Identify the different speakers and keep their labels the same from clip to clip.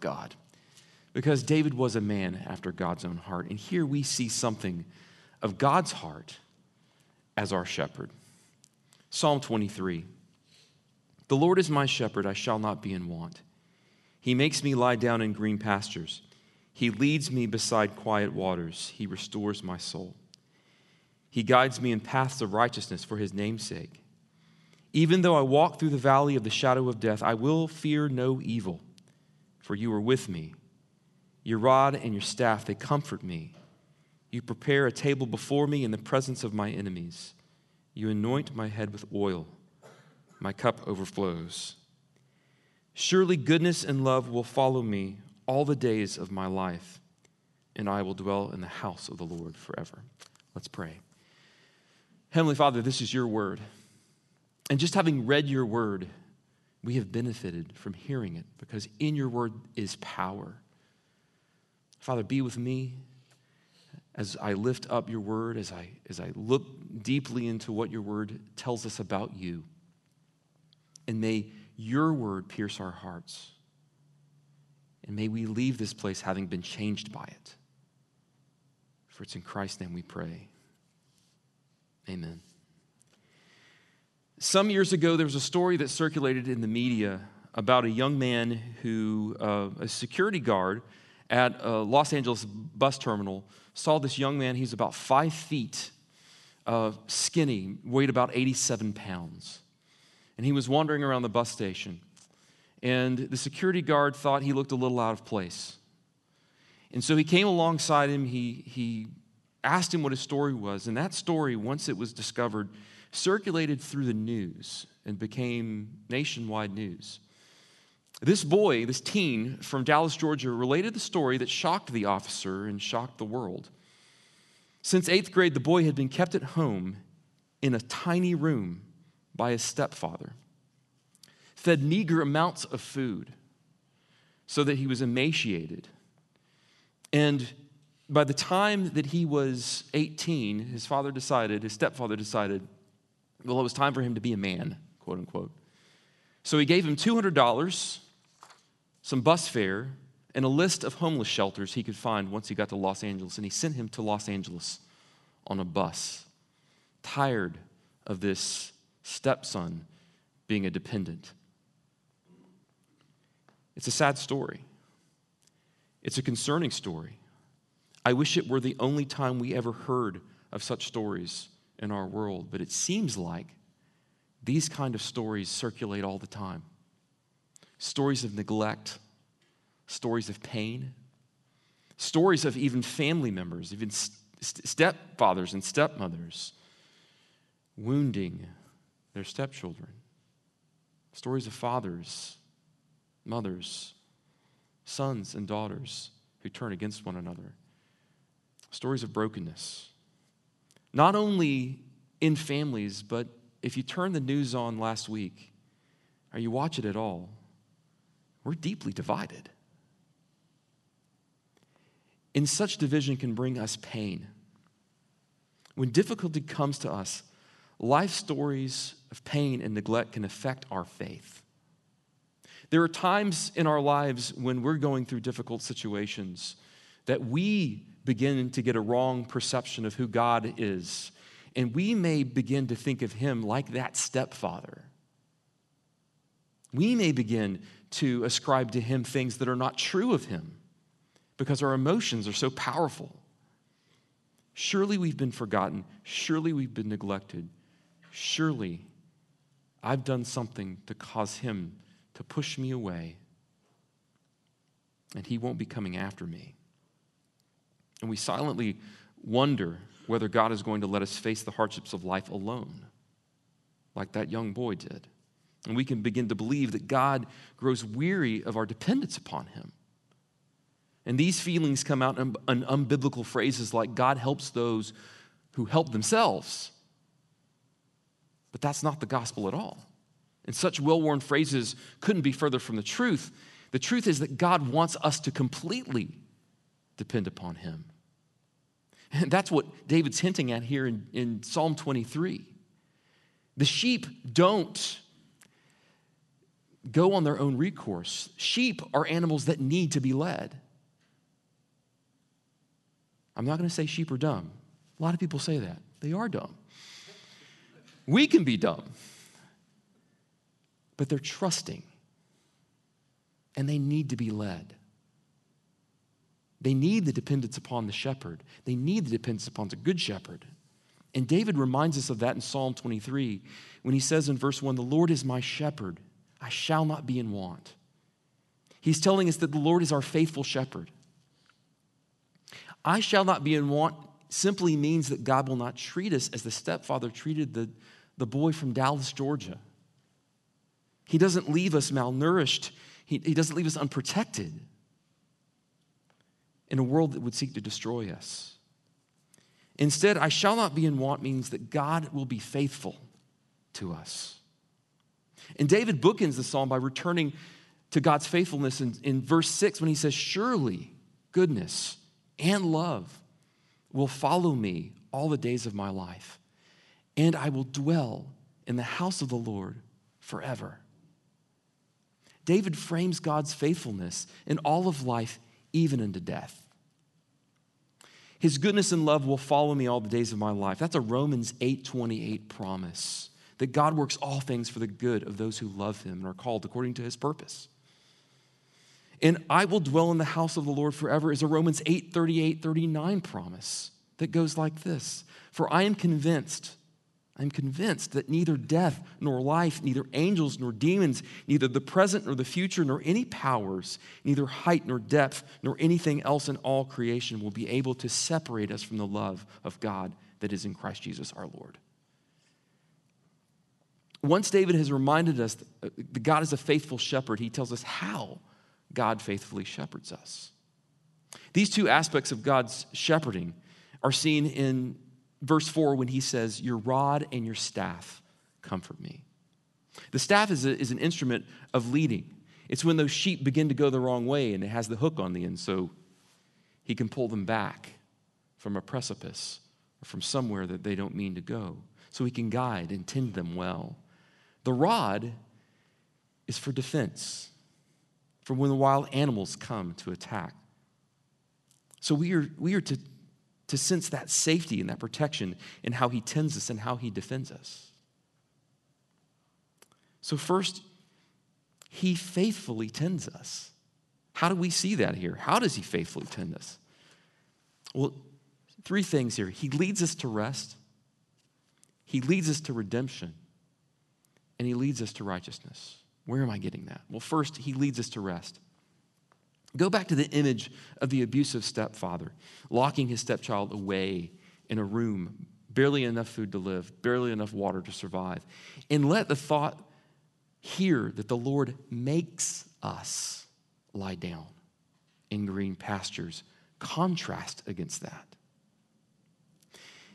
Speaker 1: God. Because David was a man after God's own heart. And here we see something of God's heart as our shepherd. Psalm 23 The Lord is my shepherd, I shall not be in want. He makes me lie down in green pastures. He leads me beside quiet waters. He restores my soul. He guides me in paths of righteousness for his name's sake. Even though I walk through the valley of the shadow of death, I will fear no evil, for you are with me. Your rod and your staff, they comfort me. You prepare a table before me in the presence of my enemies. You anoint my head with oil. My cup overflows. Surely goodness and love will follow me all the days of my life, and I will dwell in the house of the Lord forever. Let's pray. Heavenly Father, this is your word. And just having read your word, we have benefited from hearing it because in your word is power. Father, be with me as I lift up your word, as I, as I look deeply into what your word tells us about you. And may your word pierce our hearts. And may we leave this place having been changed by it. For it's in Christ's name we pray. Amen. Some years ago, there was a story that circulated in the media about a young man who, uh, a security guard at a Los Angeles bus terminal, saw this young man. He's about five feet, uh, skinny, weighed about 87 pounds. And he was wandering around the bus station. And the security guard thought he looked a little out of place. And so he came alongside him. He, he asked him what his story was. And that story, once it was discovered, circulated through the news and became nationwide news. This boy, this teen from Dallas, Georgia, related the story that shocked the officer and shocked the world. Since eighth grade, the boy had been kept at home in a tiny room by his stepfather, fed meager amounts of food so that he was emaciated. And by the time that he was 18, his father decided, his stepfather decided, well, it was time for him to be a man, quote unquote. So he gave him $200 some bus fare, and a list of homeless shelters he could find once he got to Los Angeles. And he sent him to Los Angeles on a bus, tired of this stepson being a dependent. It's a sad story. It's a concerning story. I wish it were the only time we ever heard of such stories in our world, but it seems like these kind of stories circulate all the time. Stories of neglect, stories of pain, stories of even family members, even stepfathers and stepmothers wounding their stepchildren, stories of fathers, mothers, sons, and daughters who turn against one another, stories of brokenness. Not only in families, but if you turn the news on last week, or you watch it at all, we're deeply divided. And such division can bring us pain. When difficulty comes to us, life stories of pain and neglect can affect our faith. There are times in our lives when we're going through difficult situations that we begin to get a wrong perception of who God is. And we may begin to think of Him like that stepfather. We may begin to ascribe to him things that are not true of him because our emotions are so powerful. Surely we've been forgotten. Surely we've been neglected. Surely I've done something to cause him to push me away, and he won't be coming after me. And we silently wonder whether God is going to let us face the hardships of life alone, like that young boy did. And we can begin to believe that God grows weary of our dependence upon Him. And these feelings come out in, unbiblical phrases like God helps those who help themselves. But that's not the gospel at all. And such well worn phrases couldn't be further from the truth. The truth is that God wants us to completely depend upon Him. And that's what David's hinting at here in, in Psalm 23. The sheep don't go on their own recourse. Sheep are animals that need to be led. I'm not going to say sheep are dumb. A lot of people say that. They are dumb. We can be dumb, but they're trusting and they need to be led. They need the dependence upon the shepherd, they need the dependence upon the good shepherd. And David reminds us of that in Psalm 23 when he says in verse 1 The Lord is my shepherd, I shall not be in want. He's telling us that the Lord is our faithful shepherd. I shall not be in want simply means that God will not treat us as the stepfather treated the, the boy from Dallas, Georgia. He doesn't leave us malnourished, he, he doesn't leave us unprotected in a world that would seek to destroy us. Instead, I shall not be in want means that God will be faithful to us. And David bookends the psalm by returning to God's faithfulness in, in verse 6 when he says, Surely goodness and love will follow me all the days of my life, and I will dwell in the house of the Lord forever. David frames God's faithfulness in all of life, even into death. His goodness and love will follow me all the days of my life. That's a Romans 8:28 promise that God works all things for the good of those who love him and are called according to his purpose. And I will dwell in the house of the Lord forever is a Romans 8 38, 39 promise that goes like this For I am convinced I'm convinced that neither death nor life, neither angels nor demons, neither the present nor the future, nor any powers, neither height nor depth, nor anything else in all creation will be able to separate us from the love of God that is in Christ Jesus our Lord. Once David has reminded us that uh, God is a faithful shepherd, he tells us how God faithfully shepherds us. These two aspects of God's shepherding are seen in verse 4 when he says, Your rod and your staff comfort me. The staff is, a, is an instrument of leading. It's when those sheep begin to go the wrong way and it has the hook on the end, so he can pull them back from a precipice or from somewhere that they don't mean to go, so he can guide and tend them well. The rod is for defense, for when the wild animals come to attack. So we are, we are to to sense that safety and that protection in how he tends us and how he defends us. So, first, he faithfully tends us. How do we see that here? How does he faithfully tend us? Well, three things here. He leads us to rest, he leads us to redemption, and he leads us to righteousness. Where am I getting that? Well, first, he leads us to rest. Go back to the image of the abusive stepfather, locking his stepchild away in a room, barely enough food to live, barely enough water to survive. And let the thought here that the Lord makes us lie down in green pastures contrast against that.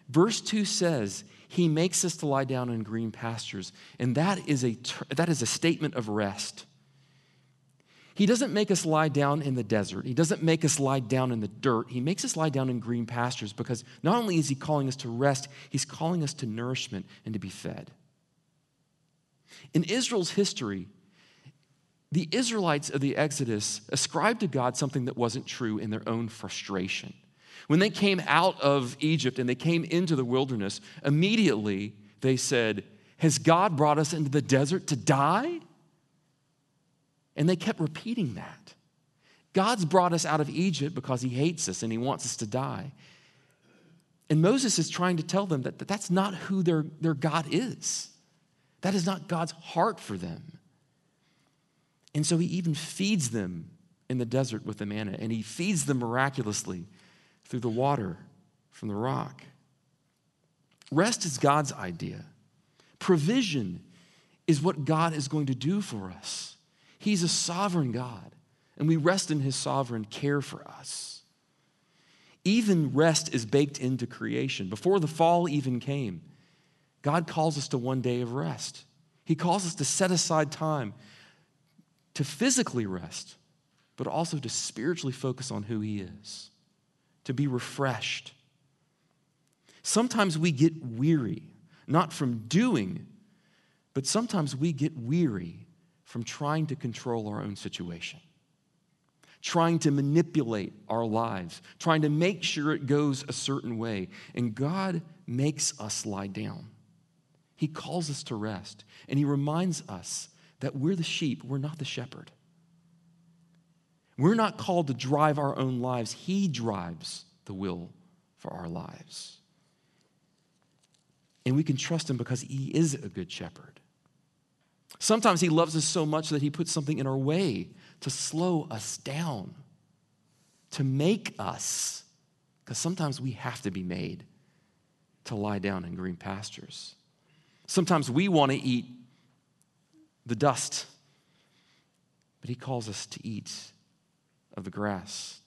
Speaker 1: Verse 2 says, He makes us to lie down in green pastures, and that is a, that is a statement of rest. He doesn't make us lie down in the desert. He doesn't make us lie down in the dirt. He makes us lie down in green pastures because not only is He calling us to rest, He's calling us to nourishment and to be fed. In Israel's history, the Israelites of the Exodus ascribed to God something that wasn't true in their own frustration. When they came out of Egypt and they came into the wilderness, immediately they said, Has God brought us into the desert to die? And they kept repeating that. God's brought us out of Egypt because he hates us and he wants us to die. And Moses is trying to tell them that that's not who their, their God is. That is not God's heart for them. And so he even feeds them in the desert with the manna, and he feeds them miraculously through the water from the rock. Rest is God's idea, provision is what God is going to do for us. He's a sovereign God, and we rest in His sovereign care for us. Even rest is baked into creation. Before the fall even came, God calls us to one day of rest. He calls us to set aside time to physically rest, but also to spiritually focus on who He is, to be refreshed. Sometimes we get weary, not from doing, but sometimes we get weary from trying to control our own situation, trying to manipulate our lives, trying to make sure it goes a certain way. And God makes us lie down. He calls us to rest, and He reminds us that we're the sheep, we're not the shepherd. We're not called to drive our own lives, He drives the will for our lives. And we can trust Him because He is a good shepherd. Sometimes He loves us so much that He puts something in our way to slow us down, to make us, because sometimes we have to be made to lie down in green pastures. Sometimes we want to eat the dust, but He calls us to eat of the grass.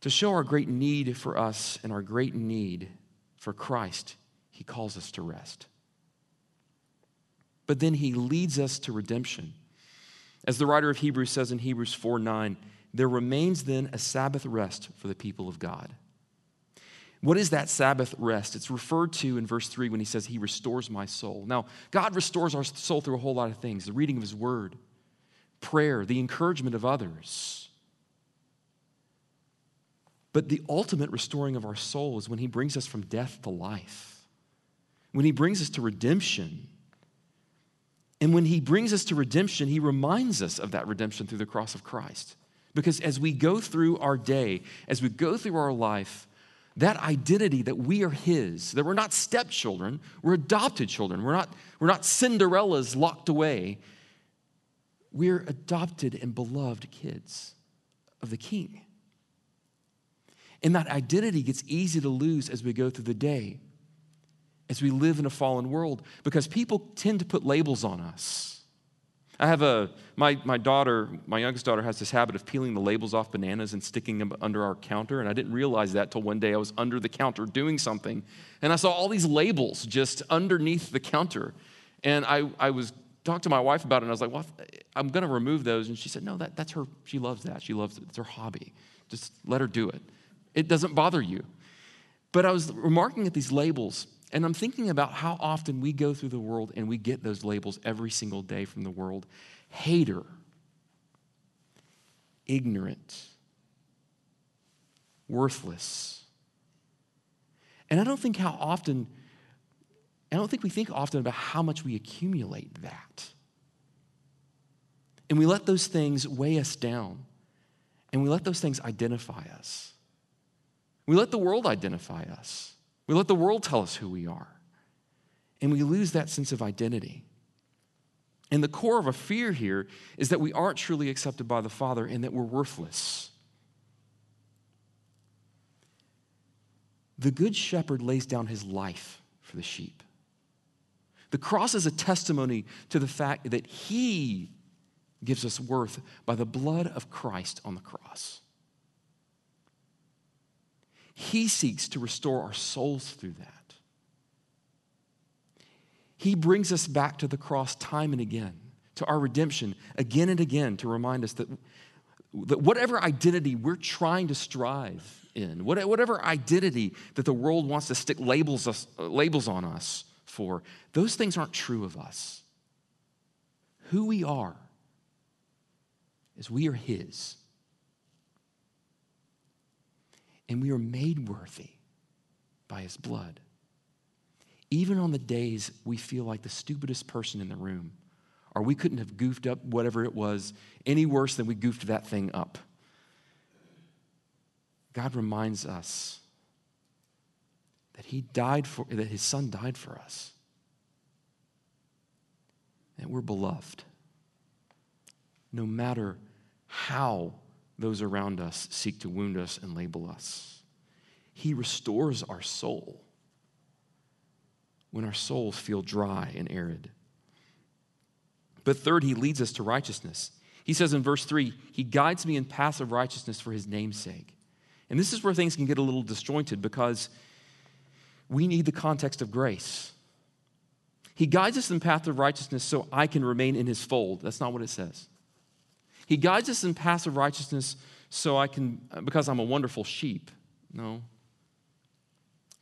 Speaker 1: To show our great need for us and our great need for Christ, He calls us to rest. But then He leads us to redemption. As the writer of Hebrews says in Hebrews 4 9, there remains then a Sabbath rest for the people of God. What is that Sabbath rest? It's referred to in verse 3 when he says, He restores my soul. Now, God restores our soul through a whole lot of things the reading of His word, prayer, the encouragement of others. But the ultimate restoring of our soul is when He brings us from death to life, when He brings us to redemption. And when He brings us to redemption, He reminds us of that redemption through the cross of Christ. Because as we go through our day, as we go through our life, that identity that we are His, that we're not stepchildren, we're adopted children, we're not, we're not Cinderella's locked away, we're adopted and beloved kids of the King. And that identity gets easy to lose as we go through the day, as we live in a fallen world, because people tend to put labels on us. I have a, my, my daughter, my youngest daughter, has this habit of peeling the labels off bananas and sticking them under our counter. And I didn't realize that till one day I was under the counter doing something. And I saw all these labels just underneath the counter. And I, I was talked to my wife about it, and I was like, well, eh, I'm going to remove those. And she said, no, that, that's her. She loves that. She loves it. It's her hobby. Just let her do it. It doesn't bother you. But I was remarking at these labels, and I'm thinking about how often we go through the world and we get those labels every single day from the world hater, ignorant, worthless. And I don't think how often I don't think we think often about how much we accumulate that. And we let those things weigh us down, and we let those things identify us. We let the world identify us. We let the world tell us who we are. And we lose that sense of identity. And the core of a fear here is that we aren't truly accepted by the Father and that we're worthless. The Good Shepherd lays down his life for the sheep. The cross is a testimony to the fact that He gives us worth by the blood of Christ on the cross. He seeks to restore our souls through that. He brings us back to the cross time and again, to our redemption again and again, to remind us that, that whatever identity we're trying to strive in, whatever identity that the world wants to stick labels, us, labels on us, for, those things aren't true of us. Who we are is we are His. And we are made worthy by His blood. Even on the days we feel like the stupidest person in the room, or we couldn't have goofed up whatever it was any worse than we goofed that thing up. God reminds us that he died for that his son died for us that we're beloved no matter how those around us seek to wound us and label us he restores our soul when our souls feel dry and arid but third he leads us to righteousness he says in verse 3 he guides me in paths of righteousness for his name's sake and this is where things can get a little disjointed because we need the context of grace. He guides us in path of righteousness so I can remain in his fold. That's not what it says. He guides us in paths of righteousness so I can, uh, because I'm a wonderful sheep. No.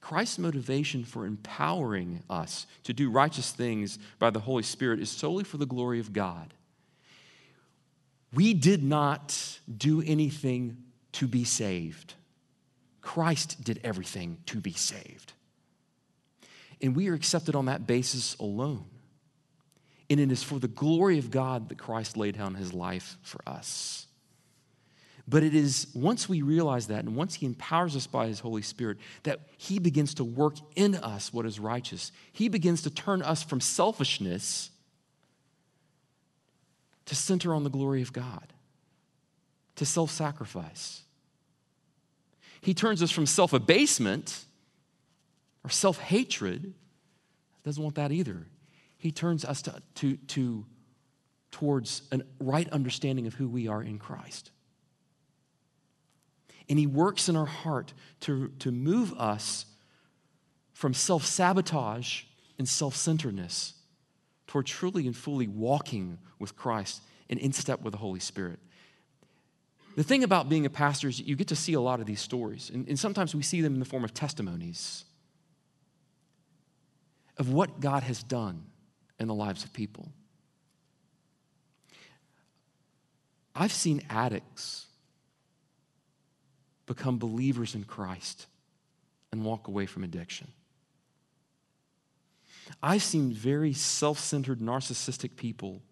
Speaker 1: Christ's motivation for empowering us to do righteous things by the Holy Spirit is solely for the glory of God. We did not do anything to be saved. Christ did everything to be saved. And we are accepted on that basis alone. And it is for the glory of God that Christ laid down his life for us. But it is once we realize that and once He empowers us by His Holy Spirit that He begins to work in us what is righteous. He begins to turn us from selfishness to center on the glory of God, to self sacrifice. He turns us from self abasement or self hatred, doesn't want that either. He turns us to, to, to, towards a right understanding of who we are in Christ. And He works in our heart to, to move us from self sabotage and self centeredness toward truly and fully walking with Christ and in step with the Holy Spirit. The thing about being a pastor is you get to see a lot of these stories, and, and sometimes we see them in the form of testimonies of what God has done in the lives of people. I've seen addicts become believers in Christ and walk away from addiction. I've seen very self centered, narcissistic people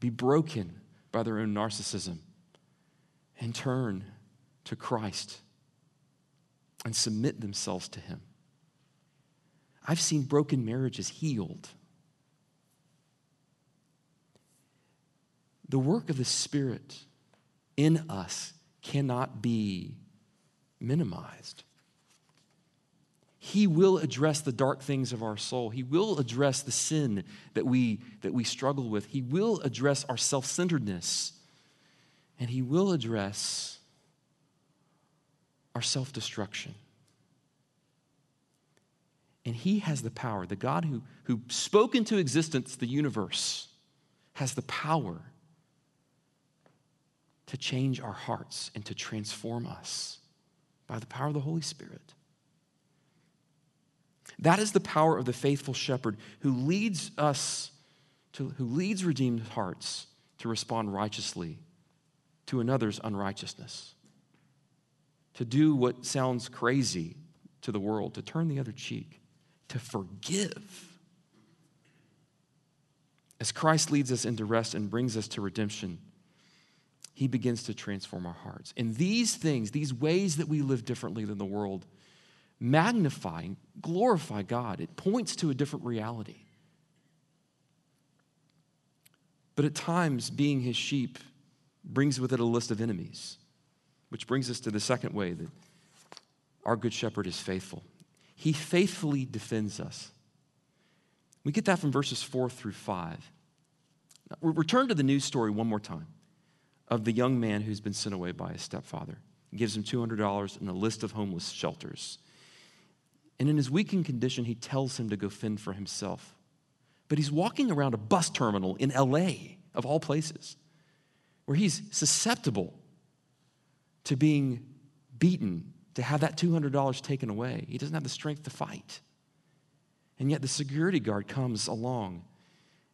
Speaker 1: be broken by their own narcissism and turn to Christ and submit themselves to Him. I've seen broken marriages healed. The work of the Spirit in us cannot be minimized. He will address the dark things of our soul. He will address the sin that we, that we struggle with. He will address our self centeredness. And He will address our self destruction. And He has the power, the God who, who spoke into existence the universe, has the power to change our hearts and to transform us by the power of the Holy Spirit. That is the power of the faithful shepherd who leads us to, who leads redeemed hearts to respond righteously to another's unrighteousness, to do what sounds crazy to the world, to turn the other cheek, to forgive. As Christ leads us into rest and brings us to redemption, he begins to transform our hearts. And these things, these ways that we live differently than the world, magnify and glorify God. It points to a different reality. But at times, being his sheep brings with it a list of enemies, which brings us to the second way that our good shepherd is faithful. He faithfully defends us. We get that from verses four through five. Now, return to the news story one more time of the young man who's been sent away by his stepfather. He gives him $200 and a list of homeless shelters. And in his weakened condition, he tells him to go fend for himself. But he's walking around a bus terminal in LA, of all places, where he's susceptible to being beaten, to have that $200 taken away. He doesn't have the strength to fight. And yet the security guard comes along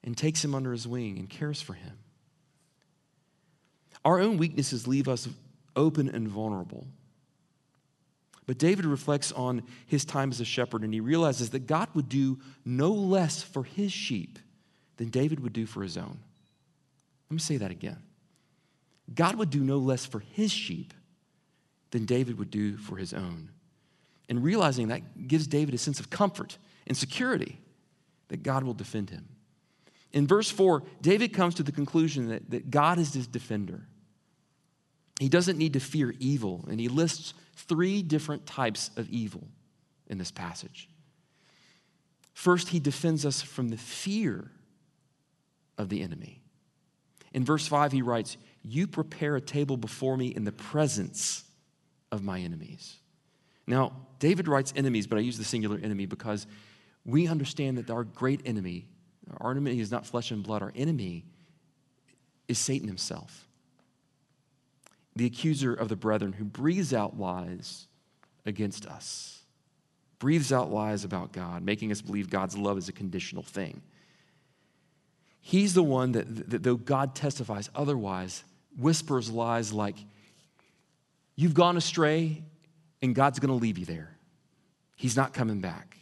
Speaker 1: and takes him under his wing and cares for him. Our own weaknesses leave us open and vulnerable. But David reflects on his time as a shepherd and he realizes that God would do no less for his sheep than David would do for his own. Let me say that again. God would do no less for his sheep than David would do for his own. And realizing that gives David a sense of comfort and security that God will defend him. In verse 4, David comes to the conclusion that, that God is his defender. He doesn't need to fear evil, and he lists three different types of evil in this passage. First, he defends us from the fear of the enemy. In verse 5, he writes, You prepare a table before me in the presence of my enemies. Now, David writes enemies, but I use the singular enemy because we understand that our great enemy, our enemy is not flesh and blood, our enemy is Satan himself the accuser of the brethren who breathes out lies against us. breathes out lies about God, making us believe God's love is a conditional thing. He's the one that, that though God testifies otherwise, whispers lies like, You've gone astray, and God's going to leave you there. He's not coming back.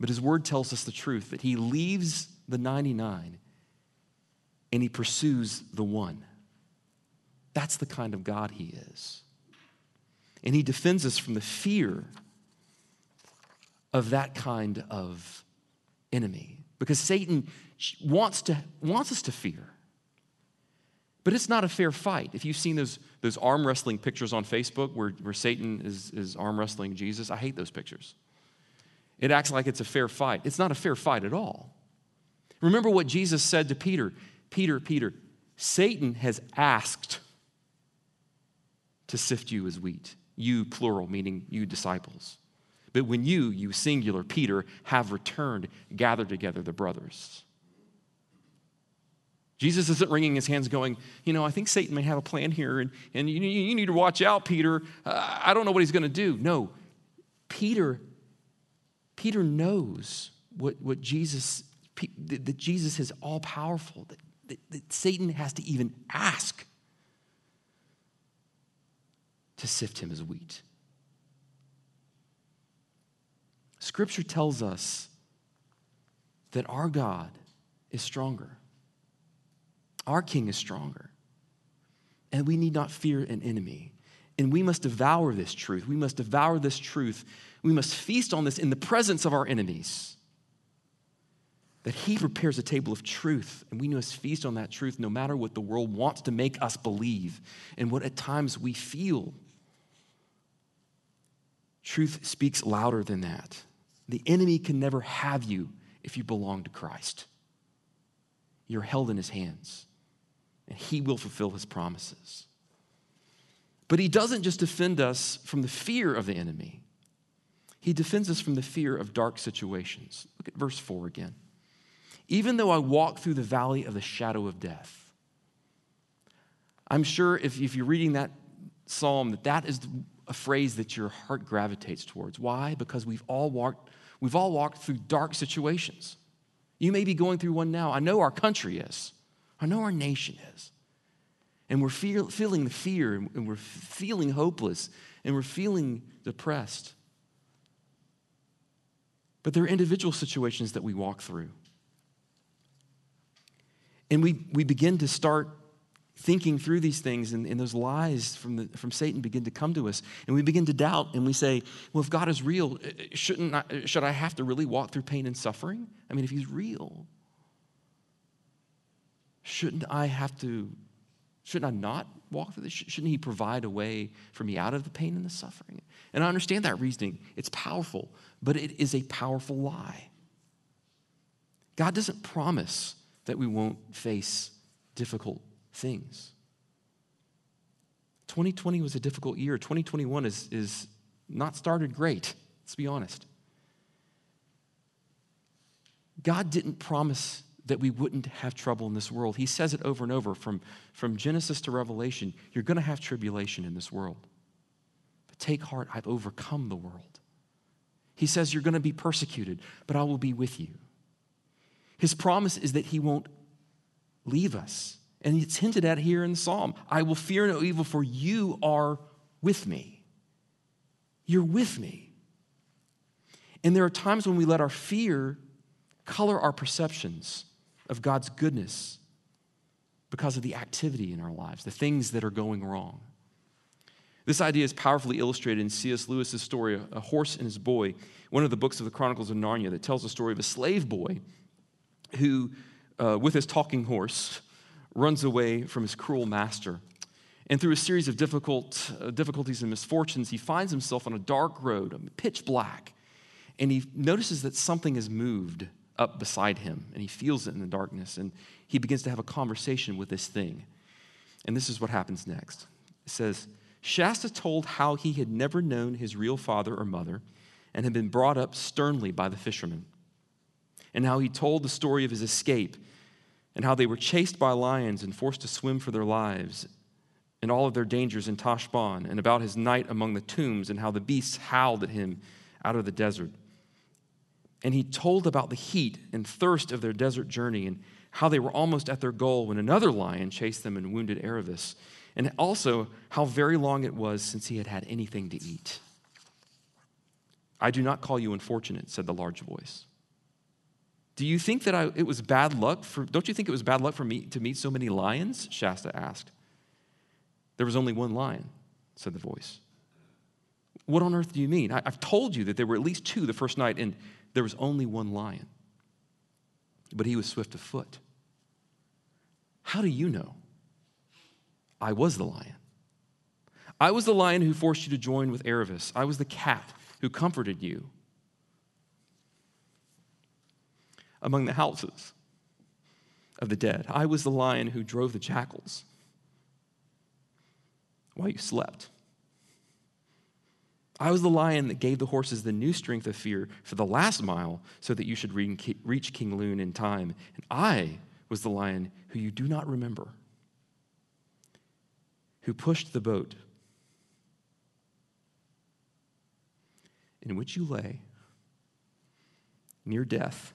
Speaker 1: But his word tells us the truth that he leaves the 99 and he pursues the one. That's the kind of God he is. And he defends us from the fear of that kind of enemy because Satan wants, to, wants us to fear. But it's not a fair fight. If you've seen those, those arm wrestling pictures on Facebook where, where Satan is, is arm wrestling Jesus, I hate those pictures. It acts like it's a fair fight. It's not a fair fight at all. Remember what Jesus said to Peter Peter, Peter, Satan has asked to sift you as wheat. You, plural, meaning you disciples. But when you, you singular, Peter, have returned, gather together the brothers. Jesus isn't wringing his hands going, you know, I think Satan may have a plan here, and, and you, you need to watch out, Peter. Uh, I don't know what he's going to do. No, Peter, Peter knows what, what Jesus, that Jesus is all powerful, that, that, that Satan has to even ask to sift him as wheat. Scripture tells us that our God is stronger. Our king is stronger. And we need not fear an enemy. And we must devour this truth. We must devour this truth. We must feast on this in the presence of our enemies. That he prepares a table of truth, and we must feast on that truth no matter what the world wants to make us believe and what at times we feel. Truth speaks louder than that. The enemy can never have you if you belong to Christ. You're held in his hands and he will fulfill his promises. But he doesn't just defend us from the fear of the enemy, he defends us from the fear of dark situations. Look at verse 4 again. Even though I walk through the valley of the shadow of death, I'm sure if, if you're reading that psalm, that that is a phrase that your heart gravitates towards. Why? Because we've all walked, we've all walked through dark situations. You may be going through one now. I know our country is. I know our nation is. And we're feel, feeling the fear, and we're feeling hopeless, and we're feeling depressed. But there are individual situations that we walk through. And we, we begin to start thinking through these things, and, and those lies from, the, from Satan begin to come to us. And we begin to doubt, and we say, Well, if God is real, uh, uh, shouldn't I, uh, should I have to really walk through pain and suffering? I mean, if He's real, Shouldn't I have to, shouldn't I not walk through this? Shouldn't He provide a way for me out of the pain and the suffering? And I understand that reasoning. It's powerful, but it is a powerful lie. God doesn't promise that we won't face difficult things. 2020 was a difficult year. 2021 is, is not started great, let's be honest. God didn't promise that we wouldn't have trouble in this world. He says it over and over from, from Genesis to Revelation you're going to have tribulation in this world. But take heart, I've overcome the world. He says you're going to be persecuted, but I will be with you. His promise is that He won't leave us. And it's hinted at here in the psalm I will fear no evil, for you are with me. You're with me. And there are times when we let our fear color our perceptions of God's goodness because of the activity in our lives, the things that are going wrong. This idea is powerfully illustrated in C.S. Lewis's story, A Horse and His Boy, one of the books of the Chronicles of Narnia that tells the story of a slave boy who, uh, with his talking horse, runs away from his cruel master. And through a series of difficult, uh, difficulties and misfortunes, he finds himself on a dark road, pitch black, and he notices that something has moved up beside him, and he feels it in the darkness, and he begins to have a conversation with this thing. And this is what happens next. It says, Shasta told how he had never known his real father or mother and had been brought up sternly by the fishermen, and how he told the story of his escape and how they were chased by lions and forced to swim for their lives and all of their dangers in Tashbaan and about his night among the tombs and how the beasts howled at him out of the desert. And he told about the heat and thirst of their desert journey and how they were almost at their goal when another lion chased them and wounded Aravis, and also how very long it was since he had had anything to eat. I do not call you unfortunate, said the large voice. Do you think that I, it was bad luck for, don't you think it was bad luck for me to meet so many lions? Shasta asked. There was only one lion, said the voice. What on earth do you mean? I, I've told you that there were at least two the first night, and there was only one lion. But he was swift of foot. How do you know? I was the lion. I was the lion who forced you to join with Aravis. I was the cat who comforted you among the houses of the dead. I was the lion who drove the jackals while you slept. I was the lion that gave the horses the new strength of fear for the last mile so that you should reach King Lune in time. And I was the lion who you do not remember, who pushed the boat in which you lay near death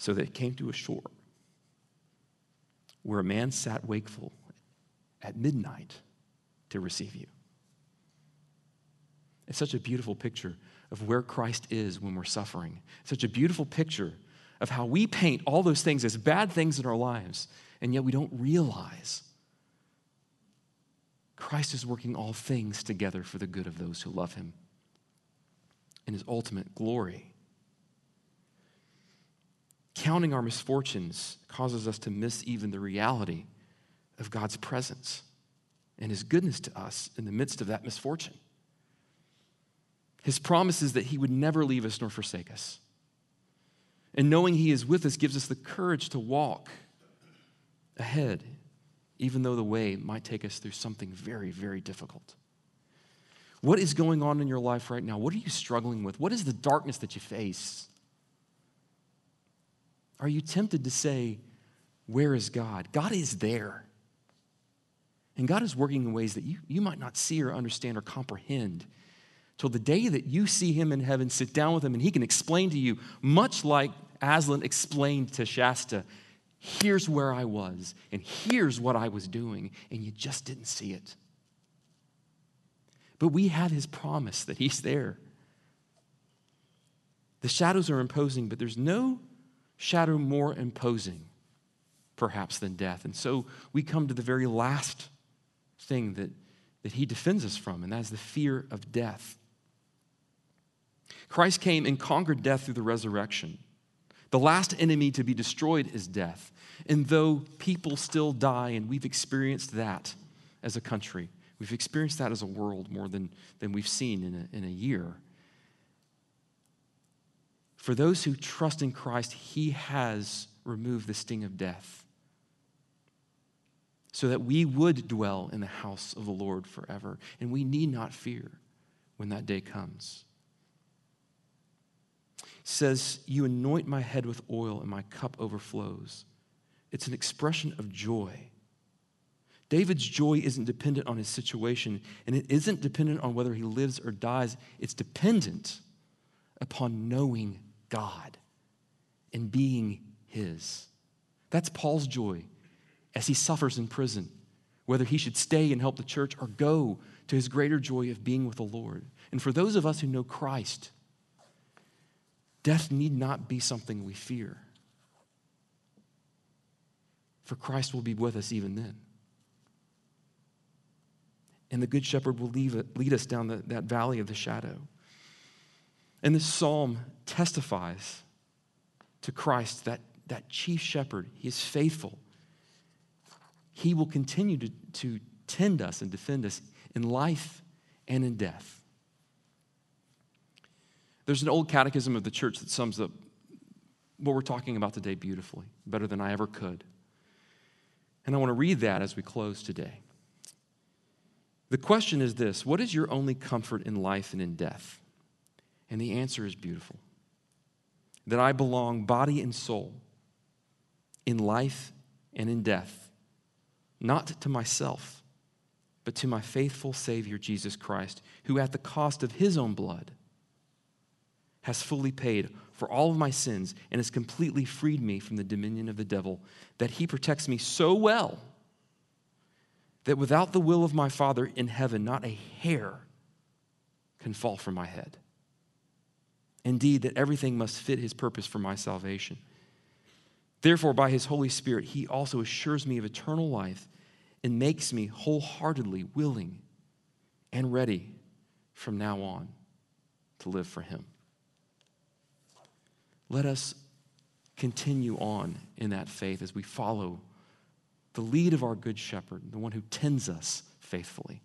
Speaker 1: so that it came to a shore where a man sat wakeful at midnight to receive you. It's such a beautiful picture of where Christ is when we're suffering. Such a beautiful picture of how we paint all those things as bad things in our lives, and yet we don't realize Christ is working all things together for the good of those who love him in his ultimate glory. Counting our misfortunes causes us to miss even the reality of God's presence and his goodness to us in the midst of that misfortune. His promise is that he would never leave us nor forsake us. And knowing he is with us gives us the courage to walk ahead, even though the way might take us through something very, very difficult. What is going on in your life right now? What are you struggling with? What is the darkness that you face? Are you tempted to say, Where is God? God is there. And God is working in ways that you, you might not see or understand or comprehend till the day that you see Him in heaven, sit down with Him, and He can explain to you, much like Aslan explained to Shasta, here's where I was, and here's what I was doing, and you just didn't see it. But we have His promise that He's there. The shadows are imposing, but there's no shadow more imposing, perhaps, than death. And so we come to the very last thing that, that he defends us from, and that is the fear of death. Christ came and conquered death through the resurrection. The last enemy to be destroyed is death. And though people still die, and we've experienced that as a country, we've experienced that as a world more than, than we've seen in a, in a year. For those who trust in Christ, He has removed the sting of death so that we would dwell in the house of the Lord forever. And we need not fear when that day comes. Says, You anoint my head with oil, and my cup overflows. It's an expression of joy. David's joy isn't dependent on his situation, and it isn't dependent on whether he lives or dies. It's dependent upon knowing God and being His. That's Paul's joy as he suffers in prison, whether he should stay and help the church or go to his greater joy of being with the Lord. And for those of us who know Christ, death need not be something we fear. For Christ will be with us even then. And the Good Shepherd will lead, us down the, that valley of the shadow. And this psalm testifies to Christ, that, that chief shepherd. He is faithful. He will continue to, to tend us and defend us in life and in death. There's an old catechism of the church that sums up what we're talking about today beautifully, better than I ever could. And I want to read that as we close today. The question is this What is your only comfort in life and in death? And the answer is beautiful that I belong body and soul in life and in death, not to myself, but to my faithful Savior, Jesus Christ, who at the cost of his own blood has fully paid for all of my sins and has completely freed me from the dominion of the devil, that he protects me so well that without the will of my Father in heaven, not a hair can fall from my head. Indeed, that everything must fit his purpose for my salvation. Therefore, by his Holy Spirit, he also assures me of eternal life and makes me wholeheartedly willing and ready from now on to live for him. Let us continue on in that faith as we follow the lead of our good shepherd, the one who tends us faithfully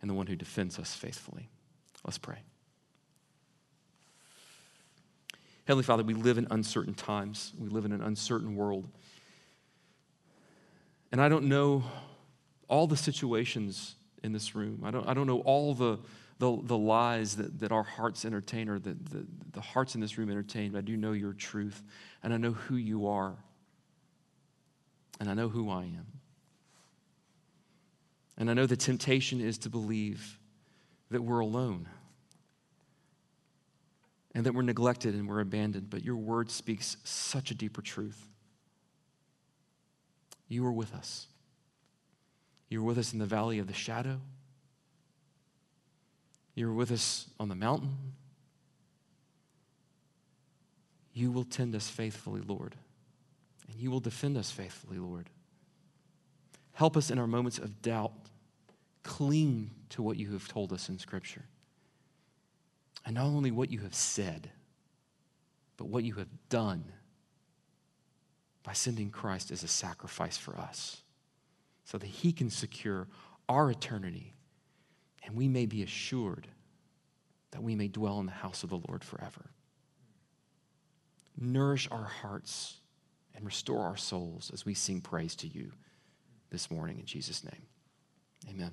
Speaker 1: and the one who defends us faithfully. Let's pray. Heavenly Father, we live in uncertain times. We live in an uncertain world. And I don't know all the situations in this room. I don't, I don't know all the, the, the lies that, that our hearts entertain or that the, the hearts in this room entertain, but I do know your truth. And I know who you are. And I know who I am. And I know the temptation is to believe that we're alone and that we're neglected and we're abandoned, but your word speaks such a deeper truth. You are with us. You are with us in the valley of the shadow. You are with us on the mountain. You will tend us faithfully, Lord, and you will defend us faithfully, Lord. Help us in our moments of doubt. Cling to what you have told us in Scripture. And not only what you have said, but what you have done by sending Christ as a sacrifice for us so that he can secure our eternity and we may be assured that we may dwell in the house of the Lord forever. Nourish our hearts and restore our souls as we sing praise to you this morning in Jesus' name. Amen.